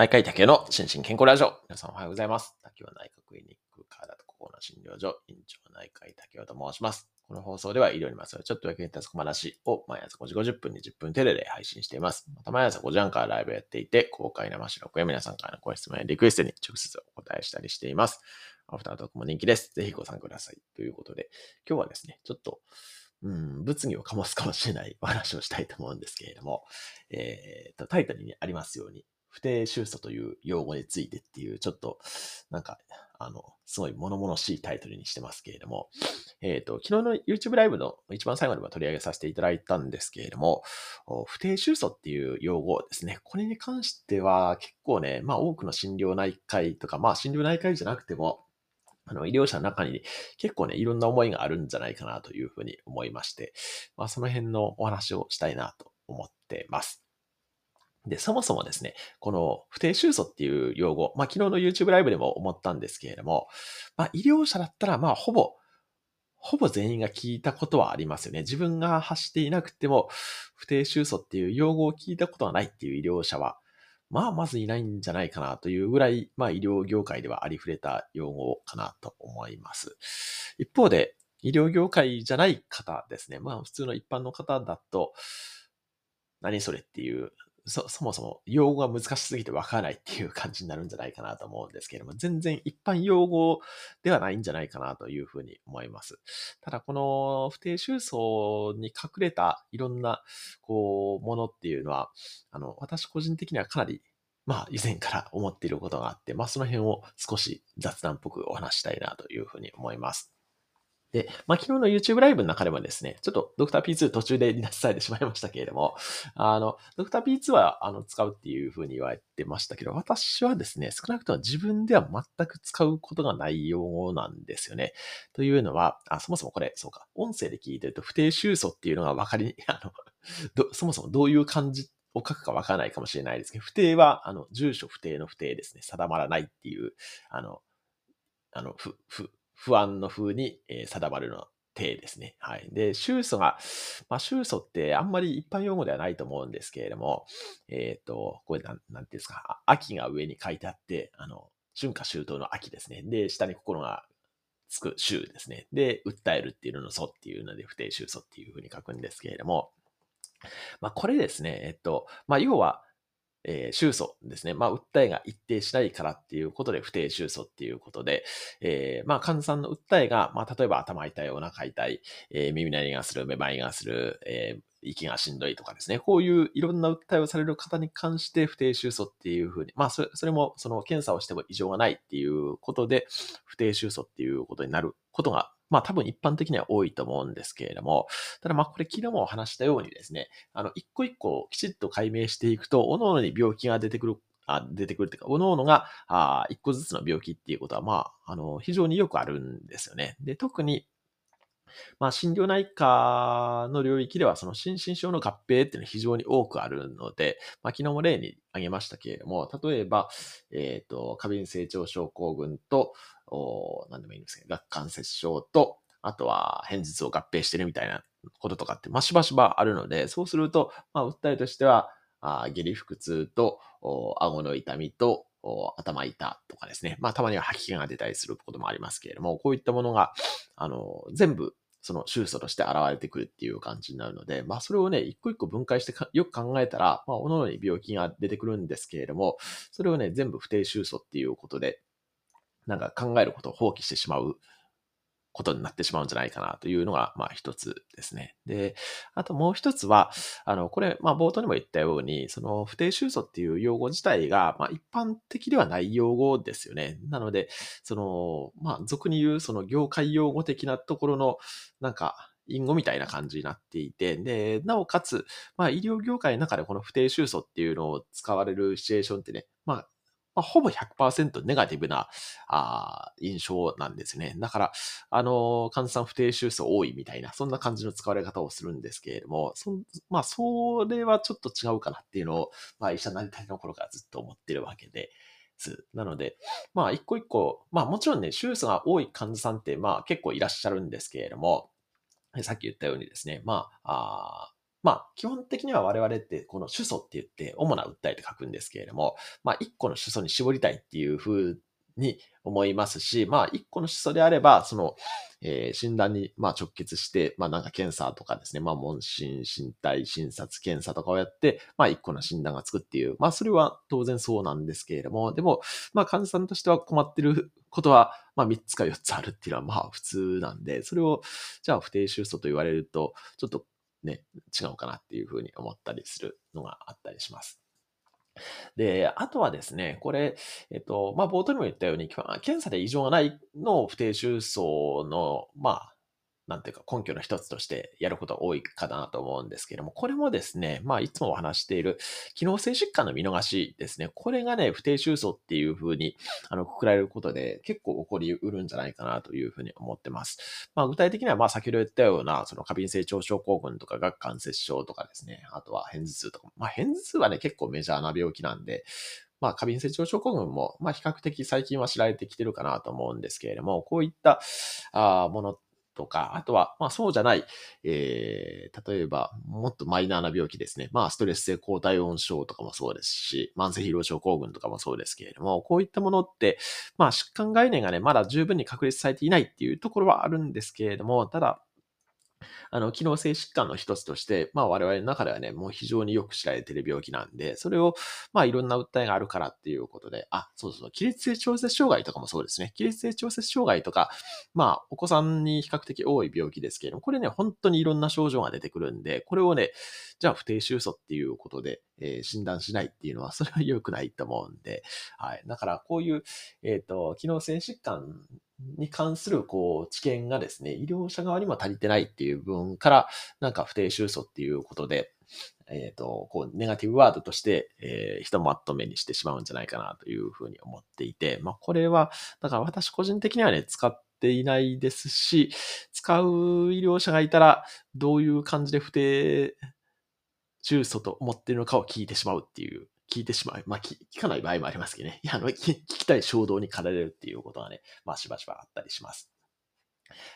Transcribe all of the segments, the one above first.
内科医竹の心身健康ラジオ。皆さんおはようございます。竹は内科クリニック体と心の診療所、院長内科医竹雄と申します。この放送では医療にまつわるちょっと役に立つ小話を毎朝5時50分に10分テレで配信しています。また毎朝5時半からライブやっていて、公開生収録や皆さんからのご質問やリクエストに直接お答えしたりしています。アフタートークも人気です。ぜひご参加ください。ということで、今日はですね、ちょっと、うん、物議を醸すかもしれないお話をしたいと思うんですけれども、えー、と、タイトルにありますように、不定収素という用語についてっていう、ちょっと、なんか、あの、すごい物々しいタイトルにしてますけれども、えっ、と、昨日の YouTube ライブの一番最後にも取り上げさせていただいたんですけれども、不定収素っていう用語ですね。これに関しては結構ね、まあ多くの診療内科医とか、まあ診療内科医じゃなくても、あの、医療者の中に結構ね、いろんな思いがあるんじゃないかなというふうに思いまして、まあその辺のお話をしたいなと思ってます。で、そもそもですね、この不定収素っていう用語、まあ昨日の YouTube ライブでも思ったんですけれども、まあ医療者だったらまあほぼ、ほぼ全員が聞いたことはありますよね。自分が発していなくても、不定収素っていう用語を聞いたことがないっていう医療者は、まあまずいないんじゃないかなというぐらい、まあ医療業界ではありふれた用語かなと思います。一方で、医療業界じゃない方ですね。まあ普通の一般の方だと、何それっていう、そ、そもそも用語が難しすぎてわからないっていう感じになるんじゃないかなと思うんですけれども、全然一般用語ではないんじゃないかなというふうに思います。ただこの不定収層に隠れたいろんな、こう、ものっていうのは、あの、私個人的にはかなりまあ、以前から思っていることがあって、まあ、その辺を少し雑談っぽくお話したいなというふうに思います。で、まあ、昨日の YouTube ライブの中でもですね、ちょっと Dr. P2 途中で離脱されてしまいましたけれども、あの、Dr. P2 はあの使うっていうふうに言われてましたけど、私はですね、少なくとも自分では全く使うことがない用語なんですよね。というのは、あそもそもこれ、そうか、音声で聞いてると不定収素っていうのが分かり、あの、そもそもどういう感じを書くかわからないかもしれないですけど、不定は、あの、住所不定の不定ですね。定まらないっていう、あの、あの、不、不、不安の風に、え定まるの定ですね。はい。で、収素が、まあ、収素ってあんまり一般用語ではないと思うんですけれども、えっ、と、これなん、なんていうんですか、秋が上に書いてあって、あの、春夏秋冬の秋ですね。で、下に心がつく週ですね。で、訴えるっていうのの素っていうので、不定収素っていう風に書くんですけれども、まあ、これですね、えっと、まあ、要は、えー、収素ですね。まあ、訴えが一定しないからっていうことで、不定収素っていうことで、えー、まあ、患者さんの訴えが、まあ、例えば頭痛い、お腹痛い、えー、耳鳴りがする、めまいがする、えー、息がしんどいとかですね。こういういろんな訴えをされる方に関して不定収素っていうふうに、まあそれ、それもその検査をしても異常がないっていうことで、不定収素っていうことになることが、まあ多分一般的には多いと思うんですけれども、ただまあこれ昨日も話したようにですね、あの、一個一個きちっと解明していくと、各々に病気が出てくるあ出てくるっていうか、各々が、あ一個ずつの病気っていうことは、まあ、あの、非常によくあるんですよね。で、特に、まあ、心療内科の領域では、その心身症の合併っていうのは非常に多くあるので、まあ、昨日も例に挙げましたけれども、例えば、えっ、と、過敏性腸症候群と、お何でもいいんですけど、顎関節症と、あとは、片頭痛を合併してるみたいなこととかって、まあ、しばしばあるので、そうすると、まあ、訴えとしては、あ下痢腹痛と、お顎の痛みと、頭痛とかですね。まあ、たまには吐き気が出たりすることもありますけれども、こういったものが、あの、全部、その収素として現れてくるっていう感じになるので、まあそれをね、一個一個分解してよく考えたら、まあ、各々に病気が出てくるんですけれども、それをね、全部不定収素っていうことで、なんか考えることを放棄してしまうことになってしまうんじゃないかなというのが、まあ一つですね。で、あともう一つは、あの、これ、まあ冒頭にも言ったように、その不定収素っていう用語自体が、まあ一般的ではない用語ですよね。なので、その、まあ俗に言うその業界用語的なところの、なんか、隠語みたいな感じになっていて、で、なおかつ、まあ医療業界の中でこの不定収素っていうのを使われるシチュエーションってね、まあまあ、ほぼ100%ネガティブなあ印象なんですね。だから、あの、患者さん不定収素多いみたいな、そんな感じの使われ方をするんですけれども、そまあ、それはちょっと違うかなっていうのを、まあ、医者になりたいの頃からずっと思ってるわけで、なので、まあ、一個一個、まあ、もちろんね、手術が多い患者さんって、まあ、結構いらっしゃるんですけれども、さっき言ったようにですね、まあ、あまあ、基本的には我々ってこの主訴って言って主な訴えて書くんですけれども、まあ、一個の主訴に絞りたいっていう風に思いますし、まあ、一個の主訴であれば、その、えー、診断に、まあ、直結して、まあ、なんか検査とかですね、まあ、問診、身体、診察、検査とかをやって、まあ、一個の診断がつくっていう、まあ、それは当然そうなんですけれども、でも、まあ、患者さんとしては困ってることは、まあ、3つか4つあるっていうのは、まあ、普通なんで、それを、じゃあ、不定収訴と言われると、ちょっとね、違うかなっていうふうに思ったりするのがあったりします。で、あとはですね、これ、えっと、まあ、冒頭にも言ったように、検査で異常がないの不定収層の、まあ、なんていうか根拠の一つとしてやることが多いかなと思うんですけれども、これもですね、まあいつもお話している機能性疾患の見逃しですね。これがね、不定収束っていうふうに、あの、くくられることで結構起こりうるんじゃないかなというふうに思ってます。まあ具体的には、まあ先ほど言ったような、その過敏性腸症候群とか顎関節症とかですね、あとは片頭痛とか、まあ片頭痛はね、結構メジャーな病気なんで、まあ、過敏性腸症候群も、まあ、比較的最近は知られてきてるかなと思うんですけれども、こういったあものとか、あとは、まあそうじゃない、えー、例えば、もっとマイナーな病気ですね。まあストレス性抗体温症とかもそうですし、慢性疲労症候群とかもそうですけれども、こういったものって、まあ疾患概念がね、まだ十分に確立されていないっていうところはあるんですけれども、ただ、あの、機能性疾患の一つとして、まあ我々の中ではね、もう非常によく知られている病気なんで、それを、まあいろんな訴えがあるからっていうことで、あ、そうそう、起立性調節障害とかもそうですね。起立性調節障害とか、まあお子さんに比較的多い病気ですけれども、これね、本当にいろんな症状が出てくるんで、これをね、じゃあ不定収素っていうことで、えー、診断しないっていうのは、それは良くないと思うんで、はい。だからこういう、えっ、ー、と、機能性疾患に関する、こう、知見がですね、医療者側にも足りてないっていう部分から、なんか不定収束っていうことで、えっ、ー、と、こう、ネガティブワードとして、えー、ひとまとめにしてしまうんじゃないかなというふうに思っていて、まあ、これは、だから私個人的にはね、使っていないですし、使う医療者がいたら、どういう感じで不定収束と思っているのかを聞いてしまうっていう聞いてしまう。まあ、聞かない場合もありますけどね。いや、あの、聞きたい衝動に駆られるっていうことがね、まあ、しばしばあったりします。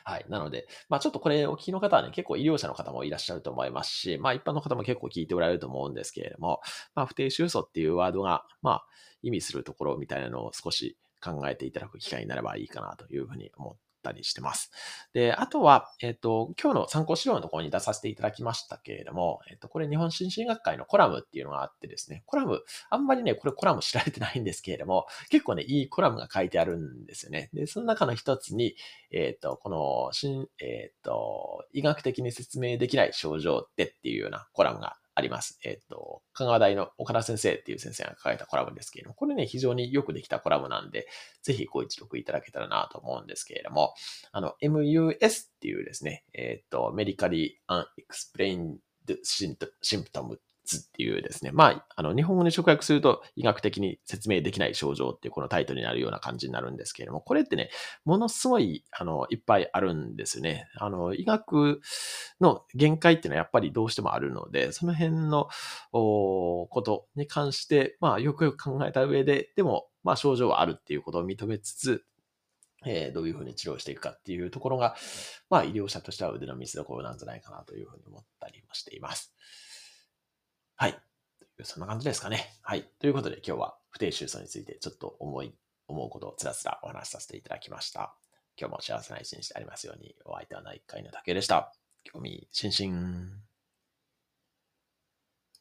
はい。なので、まあちょっとこれお聞きの方はね、結構医療者の方もいらっしゃると思いますし、まあ一般の方も結構聞いておられると思うんですけれども、まあ不定収束っていうワードが、まあ意味するところみたいなのを少し考えていただく機会になればいいかなというふうに思ったりしてます。で、あとは、えっ、と、今日の参考資料のところに出させていただきましたけれども、えっ、と、これ日本心身学会のコラムっていうのがあってですね、コラム、あんまりね、これコラム知られてないんですけれども、結構ね、いいコラムが書いてあるんですよね。で、その中の一つに、えっ、と、この、新えっ、と、医学的に説明できない症状ってっていうようなコラムがあります。えっ、と、香川大の岡田先生っていう先生が書いたコラムですけれども、これね、非常によくできたコラムなんで、ぜひご一読いただけたらなと思うんですけれども、あの、MUS っていうですね、えっ、と、メディカリ・アン・エクスプレインド・シンプトムっっていうですね、まあ、あの、日本語に直訳すると医学的に説明できない症状っていうこのタイトルになるような感じになるんですけれども、これってね、ものすごい、あの、いっぱいあるんですね。あの、医学の限界っていうのはやっぱりどうしてもあるので、その辺のことに関して、まあ、よくよく考えた上で、でも、まあ、症状はあるっていうことを認めつつ、えー、どういうふうに治療していくかっていうところが、まあ、医療者としては腕の見せ所なんじゃないかなというふうに思ったりもしています。はい。そんな感じですかね。はい。ということで今日は不定収束についてちょっと思い、思うことをつらつらお話しさせていただきました。今日も幸せな一日でありますように、お相手は内科医の竹でした。興味津々。